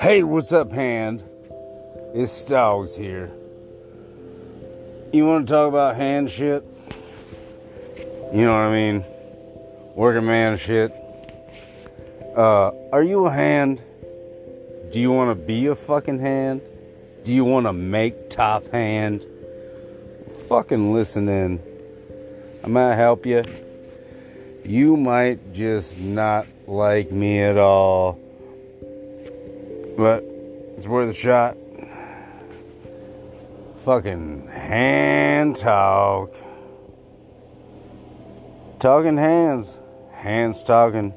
Hey, what's up, hand? It's Stoggs here. You want to talk about hand shit? You know what I mean? Working man shit. Uh, are you a hand? Do you want to be a fucking hand? Do you want to make top hand? Fucking listen in. I might help you. You might just not like me at all but it's worth a shot. Fucking hand talk. Talking hands, hands talking.